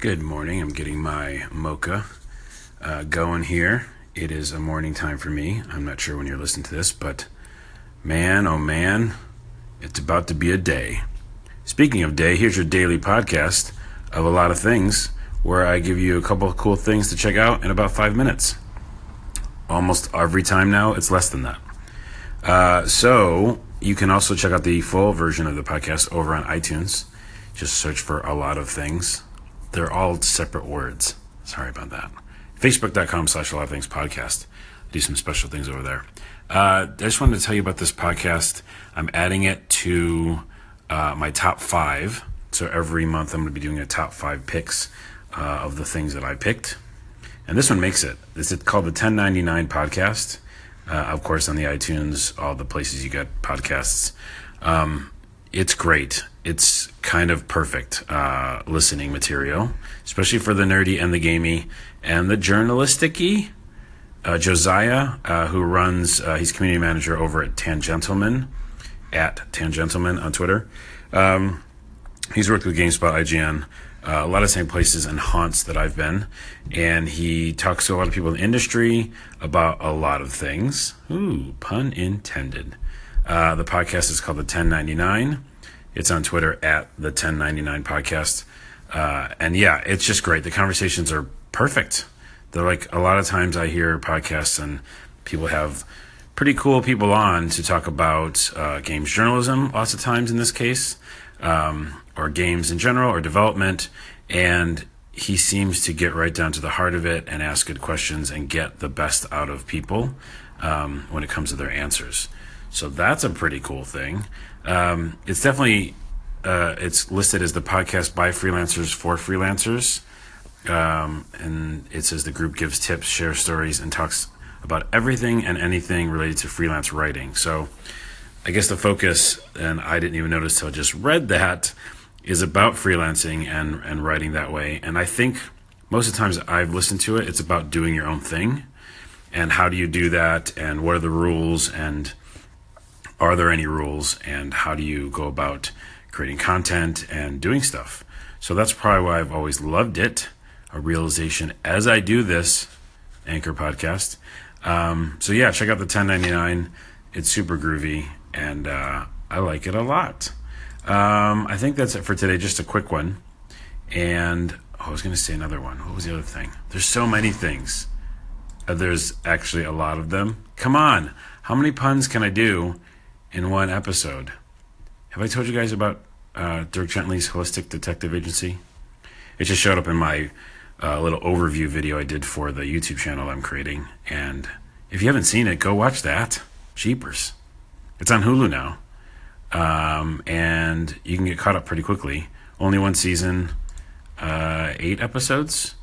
Good morning. I'm getting my mocha uh, going here. It is a morning time for me. I'm not sure when you're listening to this, but man, oh man, it's about to be a day. Speaking of day, here's your daily podcast of a lot of things where I give you a couple of cool things to check out in about five minutes. Almost every time now, it's less than that. Uh, so you can also check out the full version of the podcast over on iTunes. Just search for a lot of things they're all separate words. Sorry about that. Facebook.com slash a lot of things podcast. Do some special things over there. Uh, I just wanted to tell you about this podcast. I'm adding it to uh, my top five. So every month I'm going to be doing a top five picks uh, of the things that I picked. And this one makes it. It's called the 1099 podcast. Uh, of course, on the iTunes, all the places you get podcasts. Um, it's great. It's kind of perfect uh, listening material, especially for the nerdy and the gamey and the journalisticy. Uh, Josiah, uh, who runs, uh, he's community manager over at Tangentleman, at Tangentleman on Twitter. Um, he's worked with GameSpot, IGN, uh, a lot of same places and haunts that I've been. And he talks to a lot of people in the industry about a lot of things. Ooh, pun intended. Uh, the podcast is called The 1099. It's on Twitter at The 1099 Podcast. Uh, and yeah, it's just great. The conversations are perfect. They're like a lot of times I hear podcasts and people have pretty cool people on to talk about uh, games journalism, lots of times in this case, um, or games in general, or development. And he seems to get right down to the heart of it and ask good questions and get the best out of people um, when it comes to their answers. So that's a pretty cool thing. Um, it's definitely uh, it's listed as the podcast by freelancers for freelancers, um, and it says the group gives tips, shares stories, and talks about everything and anything related to freelance writing. So I guess the focus, and I didn't even notice till I just read that, is about freelancing and and writing that way. And I think most of the times I've listened to it, it's about doing your own thing, and how do you do that, and what are the rules, and are there any rules and how do you go about creating content and doing stuff? So that's probably why I've always loved it. A realization as I do this Anchor podcast. Um, so yeah, check out the 1099. It's super groovy and uh, I like it a lot. Um, I think that's it for today. Just a quick one. And oh, I was going to say another one. What was the other thing? There's so many things. Uh, there's actually a lot of them. Come on. How many puns can I do in one episode. Have I told you guys about uh, Dirk Gently's Holistic Detective Agency? It just showed up in my uh, little overview video I did for the YouTube channel I'm creating. And if you haven't seen it, go watch that. Jeepers. It's on Hulu now. Um, and you can get caught up pretty quickly. Only one season, uh, eight episodes.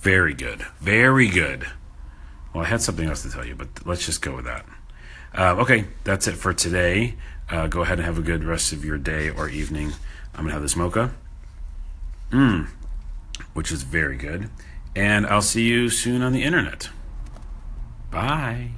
Very good. Very good. Well, I had something else to tell you, but let's just go with that. Uh, okay, that's it for today. Uh, go ahead and have a good rest of your day or evening. I'm going to have this mocha, mm, which is very good. And I'll see you soon on the internet. Bye.